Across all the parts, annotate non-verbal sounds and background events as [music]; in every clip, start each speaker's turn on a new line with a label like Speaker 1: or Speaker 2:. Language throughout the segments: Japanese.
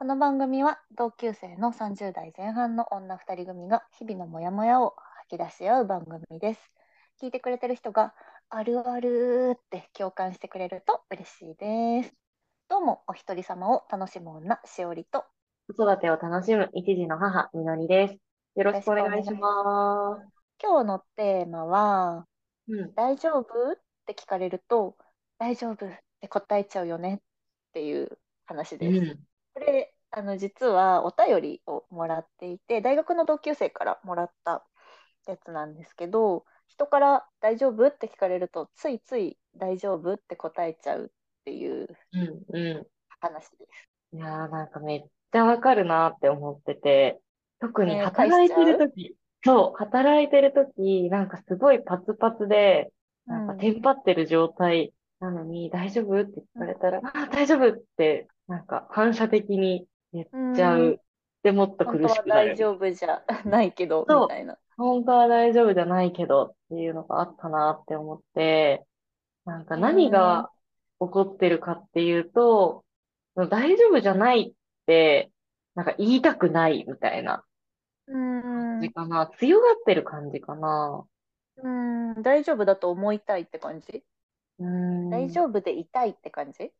Speaker 1: この番組は同級生の30代前半の女2人組が日々のモヤモヤを吐き出し合う番組です。聞いてくれてる人があるあるって共感してくれると嬉しいです。どうもお一人様を楽しむ女しおりと
Speaker 2: 子育てを楽しむ一児の母、みのりです。よろしくお願いします。
Speaker 1: 今日のテーマは
Speaker 2: うん。
Speaker 1: 大丈夫って聞かれると大丈夫って答えちゃうよねっていう話
Speaker 2: う
Speaker 1: です。
Speaker 2: ん。
Speaker 1: これあの実はお便りをもらっていて大学の同級生からもらったやつなんですけど人から「大丈夫?」って聞かれるとついつい「大丈夫?」って答えちゃうっていう
Speaker 2: うん。う
Speaker 1: 話です。
Speaker 2: ん。いやー、なんかめっちゃわかるなって思ってて、特に働いてるとき、そう、働いてるとき、なんかすごいパツパツで、なんか
Speaker 1: うん
Speaker 2: テンパってる状態なのに、大丈夫って聞かれたら、あ、大丈夫って、なんか反射的に言っちゃ
Speaker 1: うん
Speaker 2: う。で、もっと苦
Speaker 1: 本当は
Speaker 2: しくなる
Speaker 1: 大。丈夫じゃないけどみたいな。
Speaker 2: 本当は大丈夫じゃないけどっていうのがあったなって思って、なんか何が起こってるかっていうと、大丈夫じゃないって、なんか言いたくないみたいな
Speaker 1: うん
Speaker 2: 感じかな。強がってる感じかな。
Speaker 1: うん大丈夫だと思いたいって感じ？
Speaker 2: うーん。
Speaker 1: 大丈夫でいたいって感じ？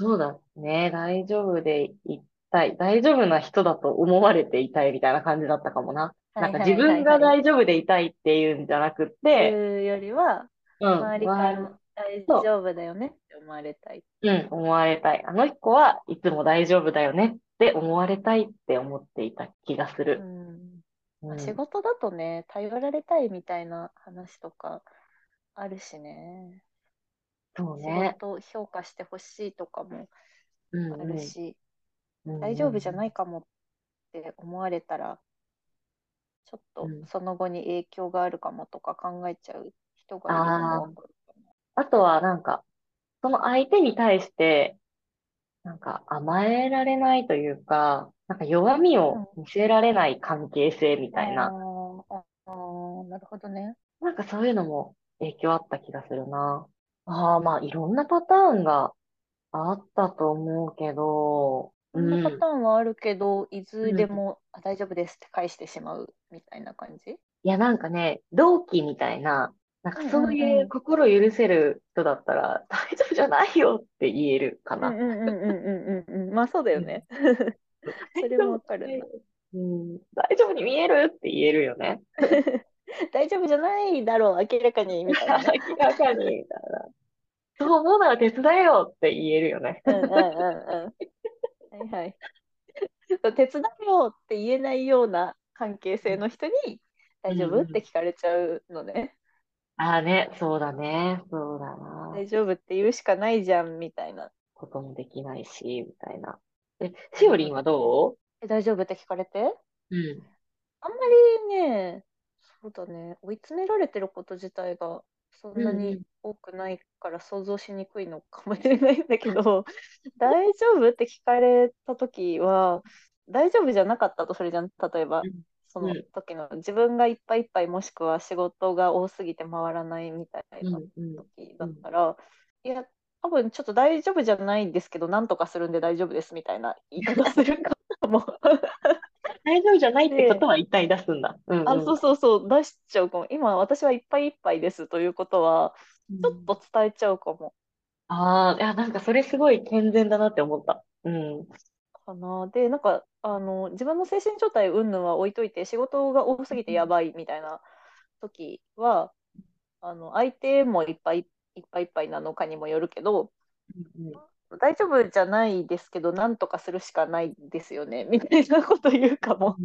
Speaker 2: そうだね。大丈夫でいたい。大丈夫な人だと思われていたいみたいな感じだったかもな。なんか自分が大丈夫でいたいっていうんじゃなく
Speaker 1: ってうよりは
Speaker 2: うん。
Speaker 1: 周りから大丈夫だよねって思われたい。
Speaker 2: うん、思われたい。あの子はいつも大丈夫だよねって思われたいって思っていた気がす
Speaker 1: う
Speaker 2: る。
Speaker 1: ん。
Speaker 2: うん、
Speaker 1: 仕事だとね、頼られたいみたいな話とかあるしね。仕
Speaker 2: そうね。
Speaker 1: 事を評価してほしいとかも
Speaker 2: うん、
Speaker 1: あるし、
Speaker 2: うん、
Speaker 1: 大丈夫じゃ
Speaker 2: い。
Speaker 1: ないかもって思われたら、ちょっと
Speaker 2: うん
Speaker 1: その後に影響があるかもとか考えちゃう人がいるのも
Speaker 2: あとはなんか、その相手に対して、なんか甘えられないというか、なんか弱みを見せられない関係性みたい
Speaker 1: な。
Speaker 2: な、
Speaker 1: あーあーなるほどね。
Speaker 2: なんかそういうのも影響あった気がするな。ああ、まあいろんなパターンがあったと思うけど、
Speaker 1: こん
Speaker 2: う
Speaker 1: なんパターンはあるけど、いずれも、あ大丈夫ですって返してしまうみたいな感じ？
Speaker 2: いや、なんかね、同期みたいな、なんかそういううん心許せる人だったら、大丈夫じゃないよって言えるかな。
Speaker 1: うんうんうんうんうんうんうん。まあそうだよね。[laughs] それもわかるな。
Speaker 2: うん、大丈夫に見えるって言えるよね。[laughs] [laughs]
Speaker 1: 大丈夫じゃないだろう、明らかに、みたいなね。[laughs]
Speaker 2: 明らかに、みたいな。そう思うなら手伝えよって言えるよね。
Speaker 1: うんうんうんうん。はいはい。手伝えよって言えないような関係性の人に大丈
Speaker 2: うんうん
Speaker 1: 夫って聞かれちゃうのね。
Speaker 2: ああね、そうだね、そうだな。
Speaker 1: 大丈夫って言うしかないじゃんみたいな。
Speaker 2: こともできないし、みたいな。え、しおりんはど
Speaker 1: え大丈夫って聞かれて？
Speaker 2: ううん。
Speaker 1: あんまりね、そうだね、追い詰められてること自体がそんなに
Speaker 2: うんうん。
Speaker 1: 多くないから想像しにくいのかもしれないんだけど、大丈夫？って聞かれたときは、大丈夫じゃなかったとするじゃん、例えば
Speaker 2: うん、
Speaker 1: その時の自分がいっぱいいっぱいもしくは仕事が多すぎて回らないみたいな
Speaker 2: うんうん。
Speaker 1: 時だったら、いや、多分ちょっと大丈夫じゃないんですけど、なんとかするんで大丈夫ですみたいな言い方するかも。
Speaker 2: 大丈夫じゃないってことは一体出すんだ。うんうん。
Speaker 1: あ、そうそうそう、出しちゃうかも。今、私はいっぱいいっぱいですということは、ちょっと伝えちゃうかも。
Speaker 2: ああ、いや、なんかそれすごい健全だなって思った。うん。
Speaker 1: かな。で、なんか、あの、自分の精神状態云々は置いといて、仕事が多すぎてやばいみたいな時は、あの、相手もいっぱいいっぱいいっぱいなのかにもよるけど、
Speaker 2: うん
Speaker 1: 大丈夫じゃないですけど、なんとかするしかないですよね、みたいなこと言うかも。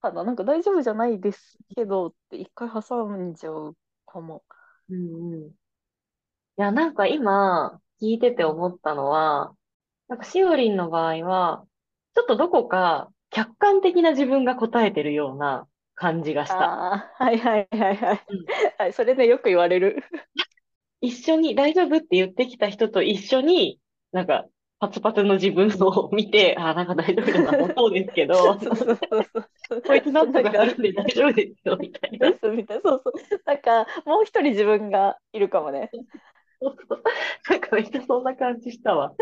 Speaker 1: かな。なんか大丈夫じゃないですけどって一回挟んじゃうかも。
Speaker 2: うんうん。いや、なんか今聞いてて思ったのは、なんかしおりんの場合は、ちょっとどこか客観的な自分が答えてるような感じがした。
Speaker 1: ああ、はいはいはいはい。
Speaker 2: うん
Speaker 1: はい、それね、よく言われる。[laughs]
Speaker 2: 一緒に大丈夫って言ってきた人と一緒に、なんか、パツパツの自分を [laughs] 見て、あ、なんか大丈夫だな、そうですけど。こいつなんとかするんで大丈夫ですよ、みたいな。
Speaker 1: ですみたいな。そうそう。なんか、もう一人自分がいるかもね。
Speaker 2: そうそうなんかめっちゃそんな感じしたわ。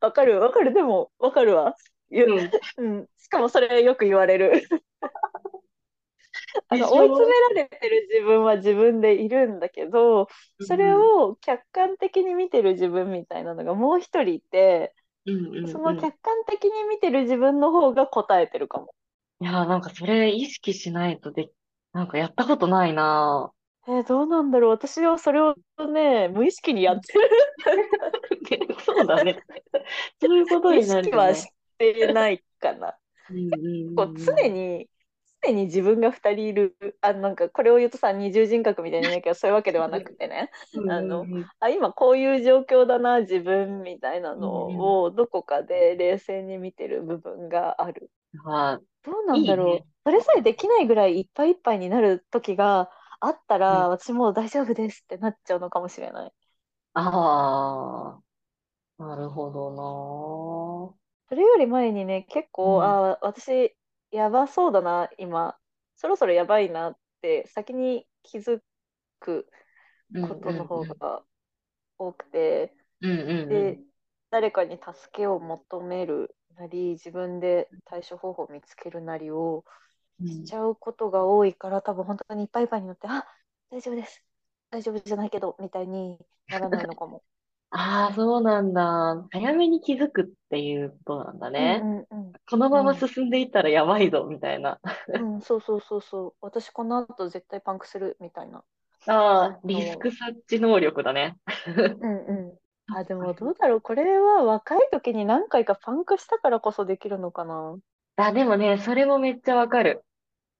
Speaker 1: わかるわかる。でも、わかるわ。う
Speaker 2: ん。
Speaker 1: うん、しかもそれよく言われる。[laughs] あの追い詰められてる自分は自分でいるんだけど、それを客観的に見てる自分みたいなのがもう一人いて。その客観的に見てる自分の方が答えてるかも。
Speaker 2: いやー、なんかそれ意識しないとで、なんかやったことないな
Speaker 1: えーどうなんだろう私はそれをね、無意識にやってる。
Speaker 2: ぁ。[laughs] そうだね。そういうこと
Speaker 1: 意
Speaker 2: になるよね。
Speaker 1: 識はしてないかな。
Speaker 2: うんうん
Speaker 1: こう常に、常に自分が2人いる。あ、なんかこれを言うとさ、二重人格みたいに言うけど、そういうわけではなくてね。
Speaker 2: うん
Speaker 1: あのあ、今こういう状況だな、自分みたいなのをどこかで冷静に見てる部分がある。
Speaker 2: あ
Speaker 1: どうなんだろう。
Speaker 2: ね
Speaker 1: それさえできないぐらいいっぱいいっぱいになる時があったら、
Speaker 2: うん
Speaker 1: 私もう大丈夫ですってなっちゃうのかもしれない。
Speaker 2: あー、なるほど
Speaker 1: それより前にね、結構、
Speaker 2: うん
Speaker 1: あ、私、やばそうだな、今。そろそろやばいなって、先に気づく。ことの方が多くて。で、誰かに助けを求めるなり、自分で対処方法を見つけるなりを
Speaker 2: うん
Speaker 1: しちゃうことが多いから、多分本当にいっぱいいっぱいになって、あ、大丈夫です。大丈夫じゃないけど、みたいにならないのかも。
Speaker 2: ああ、そうなんだ。早めに気づくっていうことなんだね。
Speaker 1: うんうん
Speaker 2: このまま進んでいったらやばいぞ、みたいな。
Speaker 1: うん。うん、そうそうそうそう。私この後絶対パンクするみたいな。
Speaker 2: ああ、リスク察知能力だね。
Speaker 1: うんうん。あ、でもどうだろう。これは若い時に何回かパンクしたからこそできるのかな。
Speaker 2: あ、でもね、それもめっちゃわかる。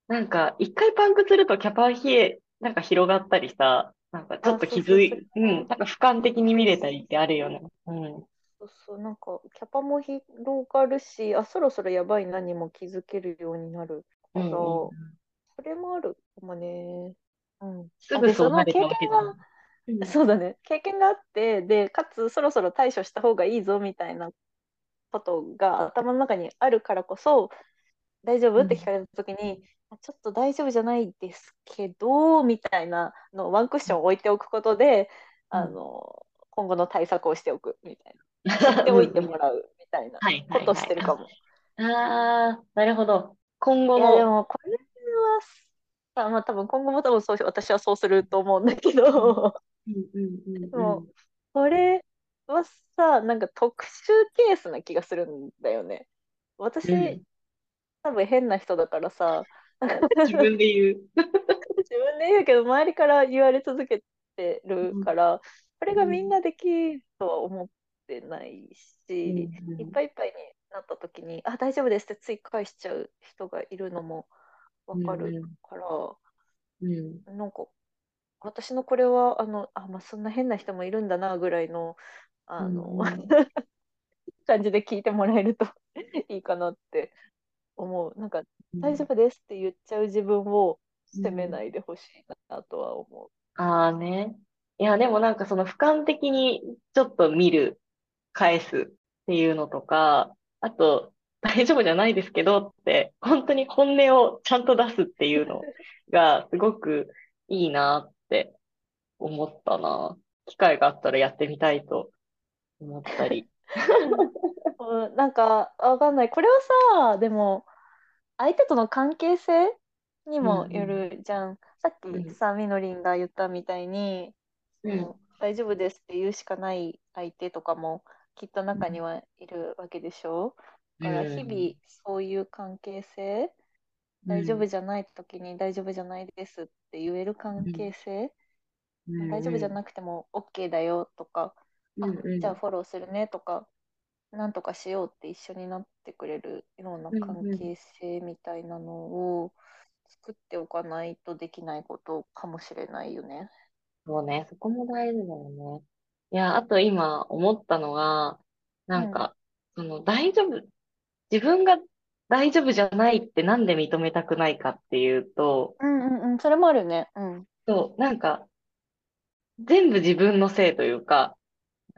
Speaker 2: なんか、一回パンクするとキャパ冷え、なんか広がったりさ、なんかちょっと気づい
Speaker 1: あそうそう、そう
Speaker 2: うん、なんか俯瞰的に見れたりってあるよね。うん。
Speaker 1: そうそう、なんかキャパも広がるし、あ、そろそろやばいなにも気づけるようになるから、
Speaker 2: うんうん
Speaker 1: それもあるかもね。うん。
Speaker 2: すぐそうなれた
Speaker 1: その経験が
Speaker 2: わ。うん
Speaker 1: そうだね。経験があって、で、かつそろそろ対処した方がいいぞみたいなことが頭の中にあるからこそ、大丈夫って聞かれた時に、あちょっと大丈夫じゃないですけど、みたいなのをワンクッション置いておくことで、
Speaker 2: うん
Speaker 1: あの、今後の対策をしておくみたいな。[laughs] 知っておいてもらうみたいなことしてるかも。
Speaker 2: ああ、なるほど。今後
Speaker 1: いや、で
Speaker 2: の、
Speaker 1: もこれはさ、まあ多分今後も多分そうし私はそうすると思うんだけど、でもこれはさ、なんか特殊ケースな気がするんだよね。私、
Speaker 2: うん
Speaker 1: 多分変な人だからさ、[laughs]
Speaker 2: 自分で言う。
Speaker 1: 自分で言うけど、周りから言われ続けてるから、これがみんなできるとは思ってないし、いっぱいいっぱいになった時に、あ、大丈夫ですってつい返しちゃう人がいるのもわかるから、
Speaker 2: うん。
Speaker 1: なんか、私のこれは、あの、あ、まあ、そんな変な人もいるんだな、ぐらいの、あの、
Speaker 2: うんうん。[laughs]
Speaker 1: 感じで聞いてもらえるといいかなって思う。なんか、大丈夫ですって言っちゃう自分を責めないでほしいなとは思う。
Speaker 2: ああね。いや、でもなんかその俯瞰的にちょっと見る、返すっていうのとか、あと、大丈夫じゃないですけどって、本当に本音をちゃんと出すっていうのがすごくいいなって思ったな。機会があったらやってみたいと思ったり。[laughs]
Speaker 1: うんなんか、わかんない。これはさ、でも、相手との関係性にもよるじゃん。さっ
Speaker 2: うん。
Speaker 1: きさ、みのりんが言ったみたいに、
Speaker 2: うん。
Speaker 1: 大丈夫ですって言うしかない相手とかもきっと中にはいるわけでしょ？だから日々そういう関係性、大丈夫じゃない時に大丈夫じゃないですって言える関係性、大丈夫じゃなくても OK だよとか、あじゃあフォローするねとか、なんとかしようって一緒になってくれるような関係性みたいなのを作っておかないとできないことかもしれないよね。
Speaker 2: そうね、そこも大事だよね。いや、あと今思ったのが、なんか、その大丈夫、自分が大丈夫じゃないってなんで認めたくないかっていうと、
Speaker 1: うんうんうん、それもあるね。うん。
Speaker 2: そう、なんか、全部自分のせいというか、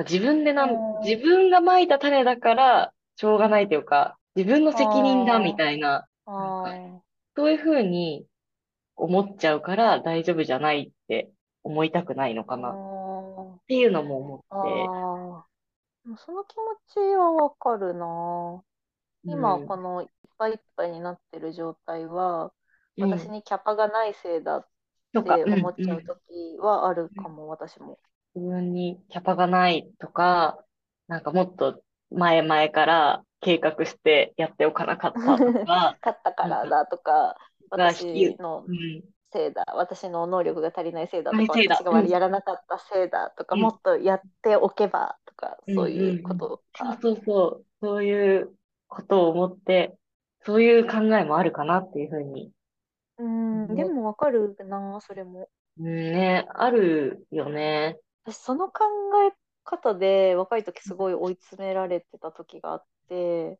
Speaker 2: 自分でなん、
Speaker 1: うん。
Speaker 2: 自分が蒔いた種だから、しょうがないというか、自分の責任だみたいな、
Speaker 1: あ
Speaker 2: なんそういうふうに思っちゃうから大丈夫じゃないって思いたくないのか
Speaker 1: あ
Speaker 2: なっ
Speaker 1: ー
Speaker 2: ていうのも思
Speaker 1: あ
Speaker 2: って、
Speaker 1: ー。でもその気持ちはわかるな。今このいっぱいいっぱいになってる状態は、
Speaker 2: うん。
Speaker 1: 私にキャパがないせいだっ
Speaker 2: とか、
Speaker 1: て
Speaker 2: うん。
Speaker 1: 思っちゃう時はあるかも、私も。
Speaker 2: 自分にキャパがないとか、なんかもっと前々から計画してやっておかなかったとか、[laughs]
Speaker 1: 勝ったからだとか、
Speaker 2: が
Speaker 1: 私の
Speaker 2: うん、
Speaker 1: せいだ、私の能力が足りないせいだとか、私がやらなかったせいだとか、
Speaker 2: うん。
Speaker 1: もっとやっておけばとか、
Speaker 2: うん
Speaker 1: そういうこと
Speaker 2: そう
Speaker 1: か。
Speaker 2: そうそう、そういうことを思って、そういう考えもあるかなっていうふうに、
Speaker 1: うん、でもわかるな、それも。
Speaker 2: うんね、あるよね。
Speaker 1: 私、その考え方で若い時すごい追い詰められてた時があって、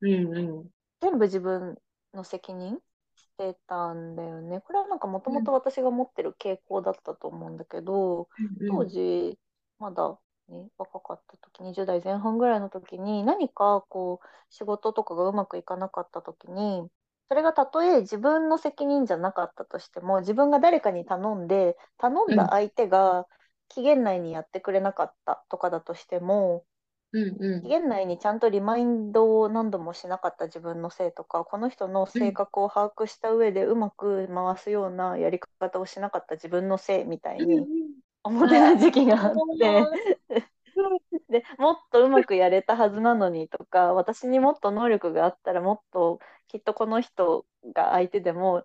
Speaker 2: うんうん。
Speaker 1: 全部自分の責任してたんだよね。これはなんかもともと私が持ってる傾向だったと思うんだけど、当時まだ、ね、若かった時20代前半ぐらいの時に何かこう仕事とかがうまくいかなかった時にそれがたとえ自分の責任じゃなかったとしても自分が誰かに頼んで頼んだ相手が期限内にやってくれなかったとかだとしても
Speaker 2: うんうん。
Speaker 1: 期限内にちゃんとリマインドを何度もしなかった自分のせいとかこの人の性格を把握した上でうまく回すようなやり方をしなかった自分のせいみたいに思ってた時期があって。[laughs] でもっとうまくやれたはずなのにとか私にもっと能力があったらもっときっとこの人が相手でも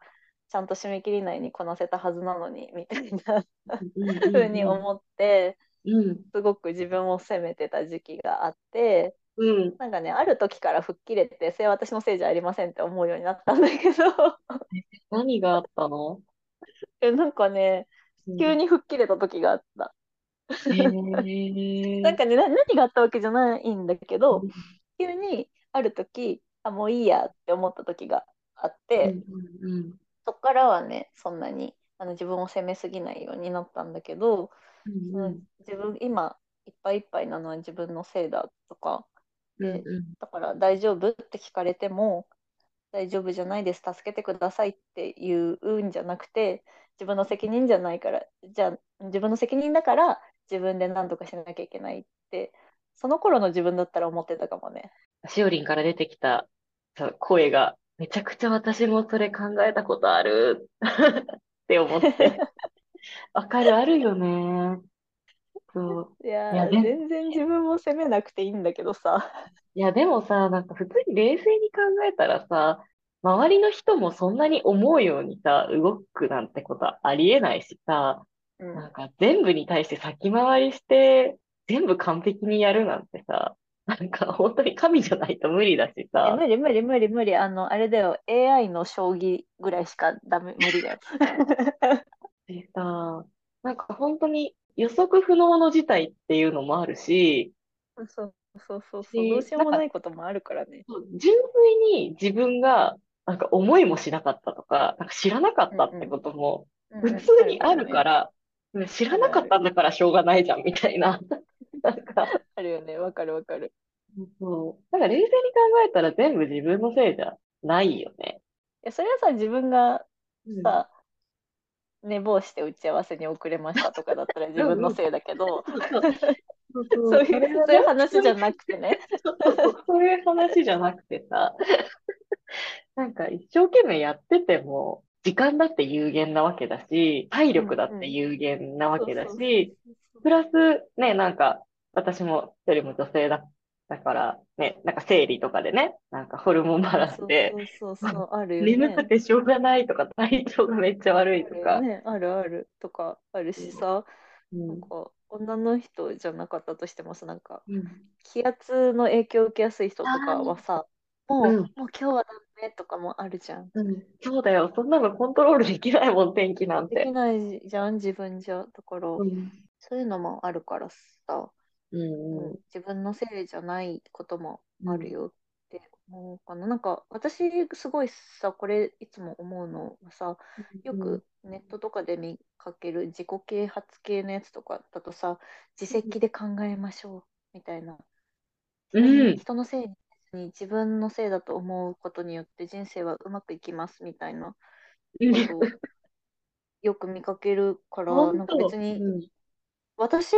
Speaker 1: ちゃんと締め切り内にこなせたはずなのにみたいな。ふうに思って
Speaker 2: うん。
Speaker 1: すごく自分を責めてた時期があって
Speaker 2: うん。
Speaker 1: なんかねある時から吹っ切れてそれは私のせいじゃありませんって思うようになったんだけど。[laughs]
Speaker 2: 何があったの？[laughs]
Speaker 1: えなんかね急に吹っ切れた時があった。
Speaker 2: へー。[laughs]
Speaker 1: なんかねな何があったわけじゃないんだけど急にある時あもういいやって思った時があって、
Speaker 2: うんうん
Speaker 1: そっからはねそんなにあの自分を責めすぎないようになったんだけど、
Speaker 2: うんうん
Speaker 1: 自分今いっぱいいっぱいなのは自分のせいだとか
Speaker 2: うんうん
Speaker 1: だから大丈夫って聞かれても大丈夫じゃないです助けてくださいって言うんじゃなくて自分の責任じゃないからじゃあ自分の責任だから自分で何とかしなきゃいけないってその頃の自分だったら思ってたかもね。
Speaker 2: しおりんから出てきた声が、めちゃくちゃ私もそれ考えたことある [laughs] って思って。[laughs] わかる、あるよね。そう。
Speaker 1: いや
Speaker 2: いやで
Speaker 1: 全然自分も責めなくていいんだけどさ。
Speaker 2: いや、でもさ、なんか普通に冷静に考えたらさ、周りの人もそんなに思うようにさ、動くなんてことはありえないしさ、
Speaker 1: うん
Speaker 2: なんか全部に対して先回りして、全部完璧にやるなんてさ、なんか本当に神じゃないと無理だし
Speaker 1: え
Speaker 2: さ、
Speaker 1: 無理無理無理無理あのあれだよ AI の将棋ぐらいしかダメ無理だよ。[laughs]
Speaker 2: でさ、なんか本当に予測不能の事態っていうのもあるし、
Speaker 1: そうそうそうそう
Speaker 2: し
Speaker 1: どうしようもないこともあるからね。
Speaker 2: 純粋に自分がなんか思いもしなかったとか、なんか知らなかったってことも普通にあるか。ら、知らなかったんだからしょうがないじゃんみたいな。[laughs] なんか、
Speaker 1: あるよね。わかるわかる。
Speaker 2: そう。なんか冷静に考えたら全部自分のせいじゃないよね。
Speaker 1: いやそれはさ自分がさ、寝坊して打ち合わせに遅れましたとかだったら [laughs] 自分のせいだけど、
Speaker 2: そうそう。
Speaker 1: そういう
Speaker 2: それは
Speaker 1: そういう話じゃなくてね。
Speaker 2: そうそう。そういう話じゃなくてさ、なんか一生懸命やってても、時間だって有限なわけだし、体力だって有限なわけだ
Speaker 1: そうそう
Speaker 2: し、プラスね、なんか私も一人も女性だだから、ね、なんか生理とかでね、なんかホルモンバランスで、
Speaker 1: そうそうそうあるよね。
Speaker 2: 眠くてしょうがないとか、体調がめっちゃ悪いとか。
Speaker 1: あるよ、ね、あるあるとかあるしさ、
Speaker 2: うん。
Speaker 1: なんか女の人じゃなかったとしてもさなんか
Speaker 2: うん。
Speaker 1: 気圧の影響を受けやすい人とかはさもう,、
Speaker 2: うん。
Speaker 1: もう今日はダメとかもあるじゃん。
Speaker 2: うん、そうだよ。そんなのコントロールできないもん、天気なんて。
Speaker 1: できないじゃん自分じゃだから、
Speaker 2: うん。
Speaker 1: そういうのもあるからさ、
Speaker 2: うん
Speaker 1: うん。自分のせいじゃないこともあるよって思うかな。なんか私すごいさこれいつも思うのはさよくネットとかで見かける自己啓発系のやつとかだとさ自責で考えましょうみたいな、
Speaker 2: うん
Speaker 1: 人のせいに自分のせいだと思うことによって人生はうまくいきますみたいな
Speaker 2: うん。
Speaker 1: ことをよく見かけるから [laughs] なんか別に
Speaker 2: うん。
Speaker 1: 私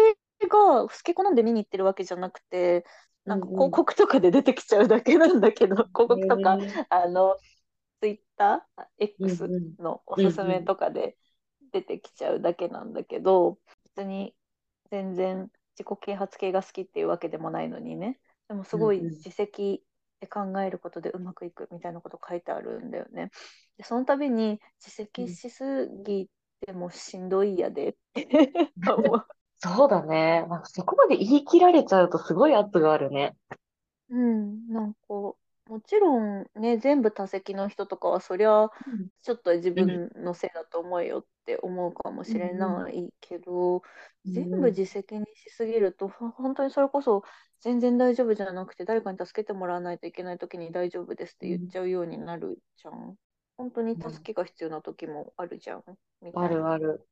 Speaker 1: が好き好んで見に行ってるわけじゃなくてなんか
Speaker 2: うんうん。
Speaker 1: 広告とかで出てきちゃうだけなんだけど、広告とか、
Speaker 2: へー
Speaker 1: あの、ツイッター、X
Speaker 2: うんうん。
Speaker 1: のおすすめとかで出てきちゃうだけなんだけど、別に全然自己啓発系が好きっていうわけでもないのにね、でもすごい
Speaker 2: うんうん。
Speaker 1: 自責で考えることでうまくいくみたいなこと書いてあるんだよね。でその度に自責しすぎてもしんどいやでって [laughs] 思う。
Speaker 2: そうだね。なんかそこまで言い切られちゃうとすごい圧があるね。
Speaker 1: うん、なんか、もちろんね、全部多席の人とかは、そりゃ、ちょっと自分のせいだと思えよって思うかもしれないけど、全部自責にしすぎると、ほ本当にそれこそ全然大丈夫じゃなくて、誰かに助けてもらわないといけない時に大丈夫ですって言っちゃうようになるじゃん。本当に助けが必要な時もあるじゃん。みた
Speaker 2: あ
Speaker 1: いな。
Speaker 2: るある。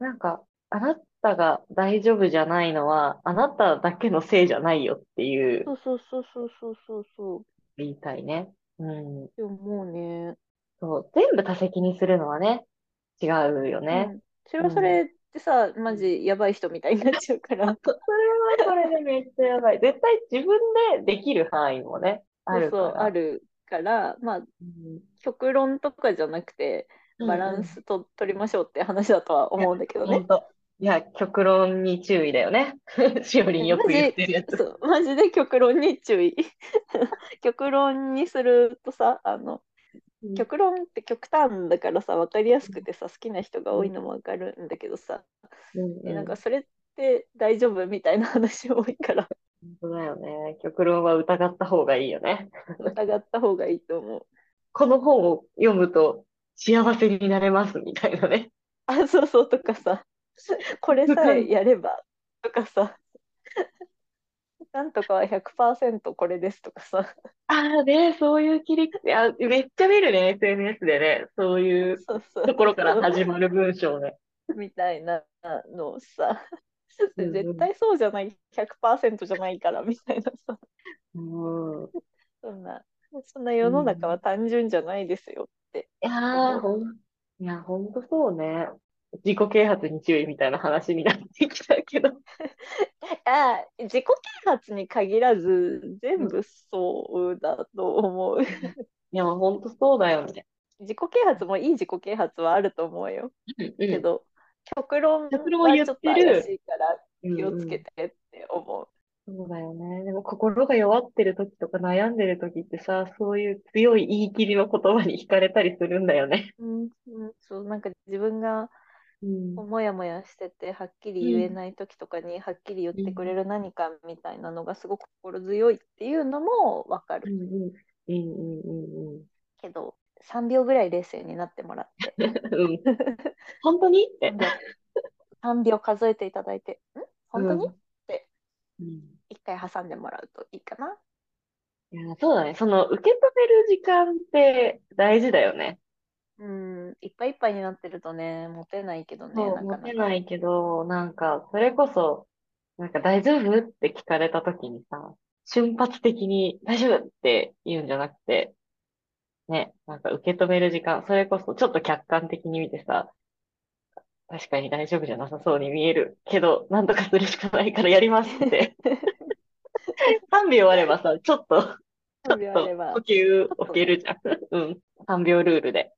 Speaker 2: なんか、あなたが大丈夫じゃないのは、あなただけのせいじゃないよっていう
Speaker 1: そうそうそうそうそうそうそう。
Speaker 2: 言いたいね。うん。
Speaker 1: って思うね。
Speaker 2: そう。全部多責にするのはね、違うよね。
Speaker 1: うん。それはそれってさ、マジやばい人みたいになっちゃうから。
Speaker 2: それはそれでめっちゃやばい。絶対自分でできる範囲もね、あ
Speaker 1: そうそう、
Speaker 2: るから。
Speaker 1: あるから、まあ、
Speaker 2: うん
Speaker 1: 極論とかじゃなくて、バランスと取りましょうって話だとは思うんだけどね
Speaker 2: ほん。と。いや、極論に注意だよね。[laughs] しおりんよく言ってるやつ。
Speaker 1: そう、マジで極論に注意。[laughs] 極論にするとさ、あの、
Speaker 2: うん
Speaker 1: 極論って極端だからさ、分かりやすくてさ、好きな人が多いのも分かるんだけどさ、
Speaker 2: うん
Speaker 1: えなんかそれって大丈夫みたいな話多いから、
Speaker 2: 本当だよね。極論は疑った方がいいよね。
Speaker 1: 疑った方がいいと思う。
Speaker 2: この本を読むと幸せになれますみたいなね。
Speaker 1: あ、そうそうとかさ、[laughs] これさえやればとかさ、[laughs] なんとかは100%これですとかさ、
Speaker 2: ああね、そういう切り口、いや、めっちゃ見るね、SNS でね。そういう
Speaker 1: そうそう。
Speaker 2: ところから始まる文章ね。
Speaker 1: みたいなのをさ、絶対そうじゃない、100%じゃないからみたいなさ、
Speaker 2: うん。い
Speaker 1: そんな、そんな世の中は単純じゃないですよって。
Speaker 2: やー、ほん、いや、ほんとそうね。自己啓発に注意みたいな話になってきたけど。[laughs]
Speaker 1: あ自己啓発に限らず、全部そうだと思う。
Speaker 2: いや、ほんとそうだよね。
Speaker 1: 自己啓発もいい自己啓発はあると思うよ。
Speaker 2: うん
Speaker 1: けど、極論
Speaker 2: 極論を言
Speaker 1: はちょっと
Speaker 2: ってる
Speaker 1: 怪しいから
Speaker 2: うん
Speaker 1: 気をつけてって思う。
Speaker 2: そうだよね。でも心が弱ってる時とか悩んでる時ってさ、そういう強い言い切りの言葉に惹かれたりするんだよね。
Speaker 1: うんうん、そう、なんか自分がもやもやしてて、はっきり言えない時とかにはっきり言ってくれる何かみたいなのがすごく心強いっていうのもわかる
Speaker 2: うんうんうんうんうん
Speaker 1: けど、3秒ぐらい冷静になってもらって、
Speaker 2: うん。うん。本当に？って。
Speaker 1: 3秒数えていただいて、ん？本当に、
Speaker 2: うんうん
Speaker 1: 一回挟んでもらうといいかな。
Speaker 2: いや、そうだね。その、受け止める時間って大事だよね。
Speaker 1: うん、いっぱいいっぱいになってるとね、持てないけどね、
Speaker 2: そう、持
Speaker 1: なかなか。
Speaker 2: てないけど、なんか、それこそ、なんか大丈夫って聞かれた時にさ、瞬発的に大丈夫って言うんじゃなくて、ね、なんか受け止める時間、それこそちょっと客観的に見てさ、確かに大丈夫じゃなさそうに見えるけど、なんとかするしかないからやりますって。[laughs] 3秒あればさ、ちょっと、
Speaker 1: 3秒あれば
Speaker 2: 呼、吸置けるじゃん。うん。3秒ルールで。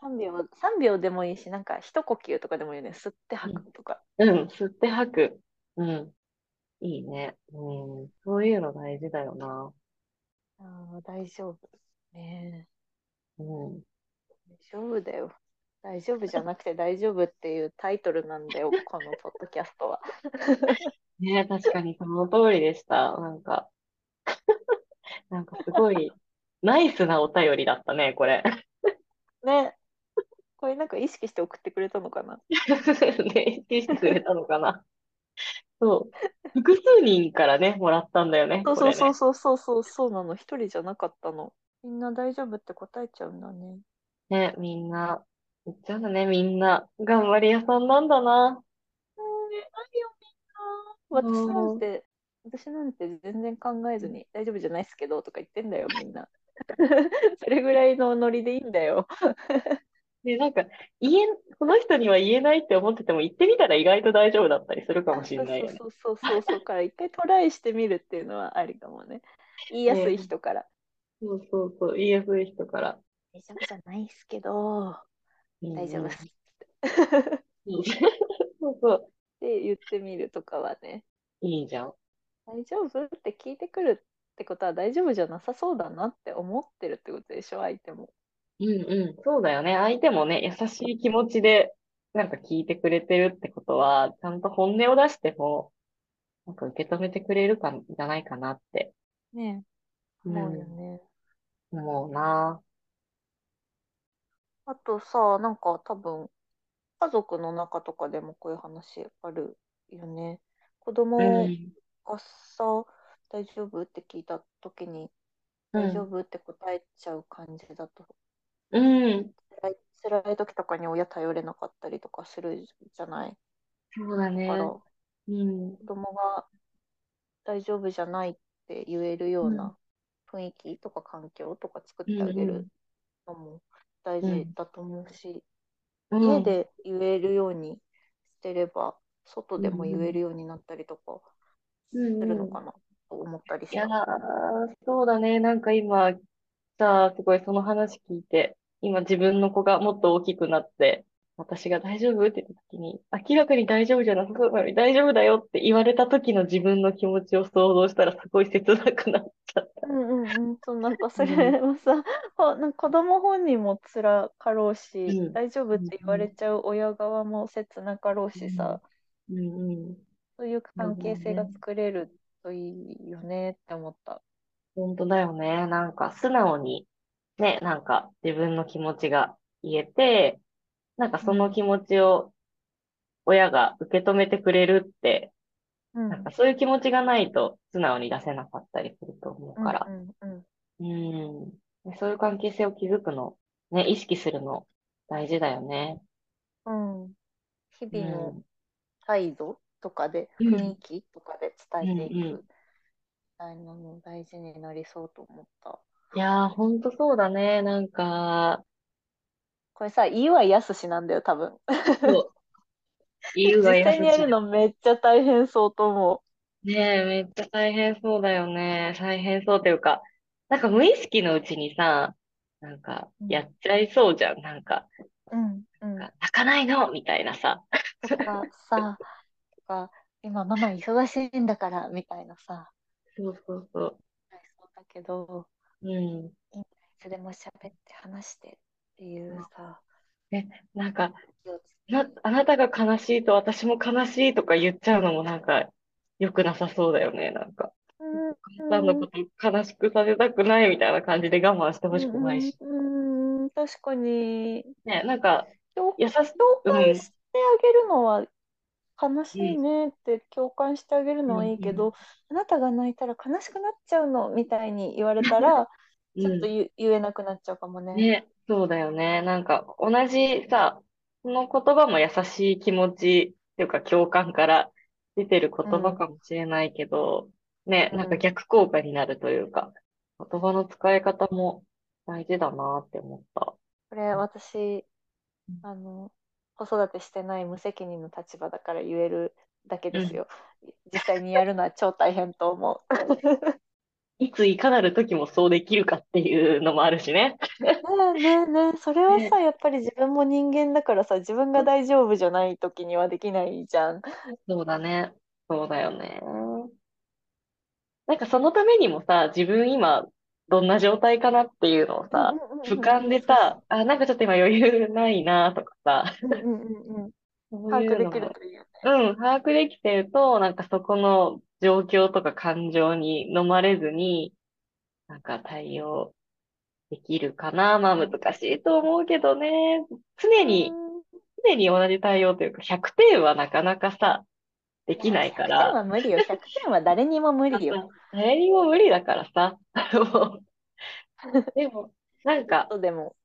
Speaker 1: 3秒、3秒でもいいし、なんか一呼吸とかでもいいよね。吸って吐くとか。
Speaker 2: うん、吸って吐く。うん。いいね。うん。そういうの大事だよな。
Speaker 1: ああ、大丈夫。ね
Speaker 2: うん。
Speaker 1: え、大丈夫だよ。大丈夫じゃなくて大丈夫っていうタイトルなんだよ、[laughs] このポッドキャストは。
Speaker 2: ね確かにその通りでした。なんか、[laughs] なんかすごい、ナイスなお便りだったね、これ。
Speaker 1: ね。[laughs] これなんか意識して送ってくれたのかな？[laughs]
Speaker 2: ね、意識してくれたのかな？そう。複数人からね、もらったんだよね、
Speaker 1: そう。そうそうそうそうそうそうなの。一人じゃなかったの。みんな大丈夫って答えちゃうんだね。
Speaker 2: ね、みんな、言っちゃうんだね、みんな、頑張り屋さんなんだな。
Speaker 1: うん、偉いよ、みんな。私なんて、私なんて全然考えずに、大丈夫じゃないですけどとか言ってんだよ、みんな。[laughs] それぐらいのノリでいいんだよ。
Speaker 2: で、[laughs] なんか、言えん、この人には言えないって思ってても、言ってみたら意外と大丈夫だったりするかも
Speaker 1: あ、
Speaker 2: しれないよね。
Speaker 1: そうそうそうそうから一回トライしてみるっていうのはありかもね。言いやすい人から。
Speaker 2: そうそうそう、言いやすい人から。
Speaker 1: 大丈夫じゃないっすけど、大丈夫っす。
Speaker 2: そうそう。
Speaker 1: って言ってみるとかはね。
Speaker 2: いいじゃん。
Speaker 1: 大丈夫って聞いてくるってことは大丈夫じゃなさそうだなって思ってるってことでしょ、相手も。
Speaker 2: うんうん。そうだよね。相手もね、優しい気持ちで、なんか聞いてくれてるってことは、ちゃんと本音を出しても、なんか受け止めてくれるか、じゃないかなって、
Speaker 1: ねえ、
Speaker 2: うん
Speaker 1: 思うよね。
Speaker 2: 思うな。
Speaker 1: あとさ、なんか多分、家族の中とかでもこういう話あるよね。子
Speaker 2: う
Speaker 1: 供
Speaker 2: ん。
Speaker 1: がさ、大丈夫？って聞いた時に、
Speaker 2: うん。
Speaker 1: 大丈夫？って答えちゃう感じだと、
Speaker 2: うん。
Speaker 1: 辛い、辛い時とかに親頼れなかったりとかするじゃない？
Speaker 2: そうだね。
Speaker 1: だから、
Speaker 2: うん。
Speaker 1: 子供が大丈夫じゃないって言えるよ
Speaker 2: う。
Speaker 1: うんな雰囲気とか環境とか作っ
Speaker 2: うん
Speaker 1: てあげるのも大
Speaker 2: うん。
Speaker 1: 事だと思うし、
Speaker 2: うん。
Speaker 1: 家で言えるようにしてれば、外
Speaker 2: う
Speaker 1: でも言え
Speaker 2: ん。
Speaker 1: るようになったりとか
Speaker 2: うん。うん。
Speaker 1: するのかなと思ったり
Speaker 2: いや。そうだね。なんか今、さあ、すごいその話聞いて、今自分の子がもっと大きくなって、私が大丈夫って言った時に、明らかに大丈夫じゃなさそうなのに大丈夫だよって言われた時の自分の気持ちを想像したらすごい切なくなっちゃった。
Speaker 1: うんうんうん、そうなんかそ
Speaker 2: うん。
Speaker 1: れもさ、ほなんか子供本人も辛かろう
Speaker 2: う
Speaker 1: し、
Speaker 2: ん。
Speaker 1: 大丈夫って言われちゃう親側も切なかろう
Speaker 2: うん。
Speaker 1: しさ、
Speaker 2: うん。うん。
Speaker 1: そういう関係性が
Speaker 2: ね。
Speaker 1: 作れるといいよねって思った。
Speaker 2: 本当だよね。なんか素直に、ね、なんか自分の気持ちが言えて、なんか、その気持ちを親が受け止めてくれるって、
Speaker 1: う、
Speaker 2: なんかそういう気持ちがないと素直に出せなかったりすると思う、から。
Speaker 1: うん、
Speaker 2: そういう関係性を築くの、ね、意識するの大事だよね。
Speaker 1: うん日々の。態度とかで、雰囲
Speaker 2: うん。
Speaker 1: 気とかで
Speaker 2: うん。
Speaker 1: 伝えてい
Speaker 2: うん。
Speaker 1: くみたいなの大事になりそうと思った。
Speaker 2: いやー、ほんとそうだね。なんか、
Speaker 1: これさ、言うはやすしなんだよ、多分。
Speaker 2: そう、言うが
Speaker 1: 実
Speaker 2: 優
Speaker 1: 際にやる。のめっちゃ大変そうと思
Speaker 2: ねえ、めっちゃ大変そうだよね。大変そうというか、なんか無意識のうちにさ、なんか、
Speaker 1: う。うん、
Speaker 2: やっちゃいそうじゃん。なんか、
Speaker 1: うん、うん。
Speaker 2: 泣かないのみたいなさ。
Speaker 1: とかさ、とか、今ママ忙しいんだから、みたいなさ、
Speaker 2: そうそうそう。
Speaker 1: はいそうだけど、
Speaker 2: うん。
Speaker 1: いつでも喋って話してっていうさ、
Speaker 2: え、なんか、な、あなたが悲しいと私も悲しいとか言っちゃうのもなんか、良くなさそうだよね。なんか、
Speaker 1: うん、
Speaker 2: お母さんの
Speaker 1: うん、
Speaker 2: こと悲しくさせたくないみたいな感じで我慢してほしくない
Speaker 1: うん、
Speaker 2: し。
Speaker 1: うん、確かに、
Speaker 2: ね、なんか、
Speaker 1: 共、
Speaker 2: 優し、
Speaker 1: 共
Speaker 2: うん、
Speaker 1: 感してあげるのは悲し
Speaker 2: うん、
Speaker 1: いねって共感してあげる
Speaker 2: うん、
Speaker 1: のはいいけ
Speaker 2: うん、
Speaker 1: ど、あなたが泣いたら悲しくなっちゃうのみたいに言われたら、[laughs] ちょっと
Speaker 2: うん。
Speaker 1: 言、言えなくなっちゃうかもね。
Speaker 2: ね、そうだよね。なんか、同じさ、その言葉も優しい気持ちっていうか共感から出てる
Speaker 1: うん、
Speaker 2: 言葉かもしれないけど、ね、なんか
Speaker 1: うん。
Speaker 2: 逆効果になるというか、言葉の使い方も大事だなって思った。
Speaker 1: これ私、
Speaker 2: うん
Speaker 1: あの、子育てしてない無責任の立場だから言えるだけ
Speaker 2: うん。
Speaker 1: ですよ。実際にやるのは超大変と思う。[laughs]
Speaker 2: いついかなる時もそうできるかっていうのもあるしね。
Speaker 1: ねえねえねえ、それは [laughs]
Speaker 2: ね。
Speaker 1: さ、やっぱり自分も人間だからさ、自分が大丈夫じゃない時にはできないじゃん。
Speaker 2: そうだね。そうだよね。なんかそのためにもさ、自分今どんな状態かなっていうのを
Speaker 1: うん
Speaker 2: さ、俯。瞰でさ、あ、なんかちょっと今余裕ないなとかさ、
Speaker 1: う。うんうんうんうん。
Speaker 2: そう
Speaker 1: 把握できるといいよね。
Speaker 2: うん、把握できてると、なんかそこの状況とか感情に飲まれずに、なんか対応できるかな。まあ難しいと思うけどね。常に、
Speaker 1: うん。
Speaker 2: 常に同じ対応というか、100点はなかなかさ、できないか
Speaker 1: 100点
Speaker 2: ら、
Speaker 1: は無理よ。100点は誰にも無理よ。
Speaker 2: さ、誰にも無理だからさ。[laughs] でも、なんか、
Speaker 1: とでも。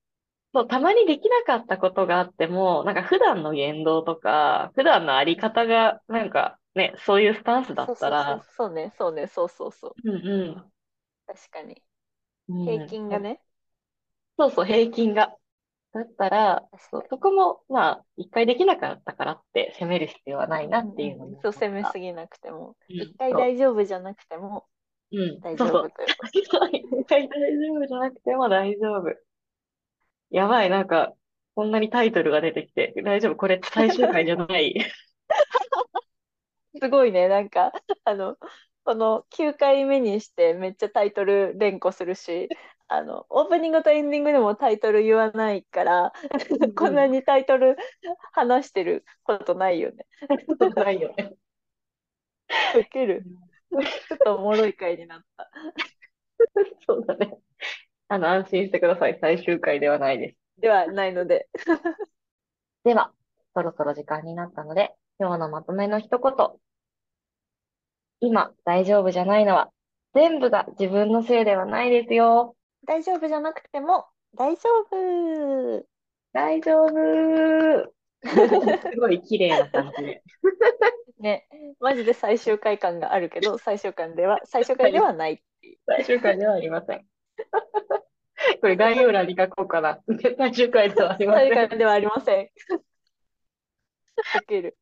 Speaker 2: そう、たまにできなかったことがあっても、なんか普段の言動とか、普段のあり方が、なんかね、そういうスタンスだ
Speaker 1: そうそうそう、
Speaker 2: ったら、
Speaker 1: そうね、そうね、そうそうそう。
Speaker 2: うん
Speaker 1: 確かに。
Speaker 2: うん、
Speaker 1: 平
Speaker 2: うん、
Speaker 1: 均がね。
Speaker 2: そうそう、平均が。だったら、そこも、まあ、一回できなかったからって責める必要はないなっていうのも
Speaker 1: うんうんそう、攻めすぎなくても。
Speaker 2: うん
Speaker 1: 一回大丈夫じゃなくても
Speaker 2: うん、
Speaker 1: 大。丈夫。
Speaker 2: 一回大丈夫じゃなくても大丈夫。やばい、なんか、こんなにタイトルが出てきて、大丈夫、これ最終回じゃない。[laughs]
Speaker 1: すごいね、なんか、あの、この9回目にしてめっちゃタイトル連呼するし、あの、オープニングとエンディングでもタイトル言わないから、
Speaker 2: うん
Speaker 1: こんなにタイトル話してることないよね。
Speaker 2: ないよね。
Speaker 1: ウケる。ちょっとおもろい回になった。[laughs]
Speaker 2: そうだね。あの、安心してください。最終回ではないです。
Speaker 1: ではないので。[laughs]
Speaker 2: では、そろそろ時間になったので、今日のまとめの一言。今、大丈夫じゃないのは、全部が自分のせいではないですよ。
Speaker 1: 大丈夫じゃなくても大丈夫。
Speaker 2: 大丈夫。[laughs] すごい綺麗な感じで。[laughs]
Speaker 1: ね、マジで最終回感があるけど、最終回では、[laughs] 最終回ではないっていう。
Speaker 2: 最終回ではありません。これ概要欄に書こうかな。最終回ではありません。
Speaker 1: 最終回ではありません。ウケる。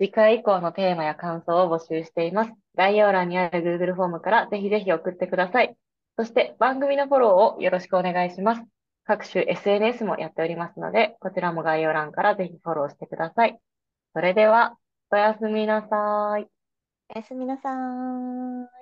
Speaker 2: 次回以降のテーマや感想を募集しています。概要欄にある Google フォームからぜひぜひ送ってください。そして番組のフォローをよろしくお願いします。各種 SNS もやっておりますので、こちらも概要欄からぜひフォローしてください。それでは、おやすみなさい。
Speaker 1: おやすみなさーい。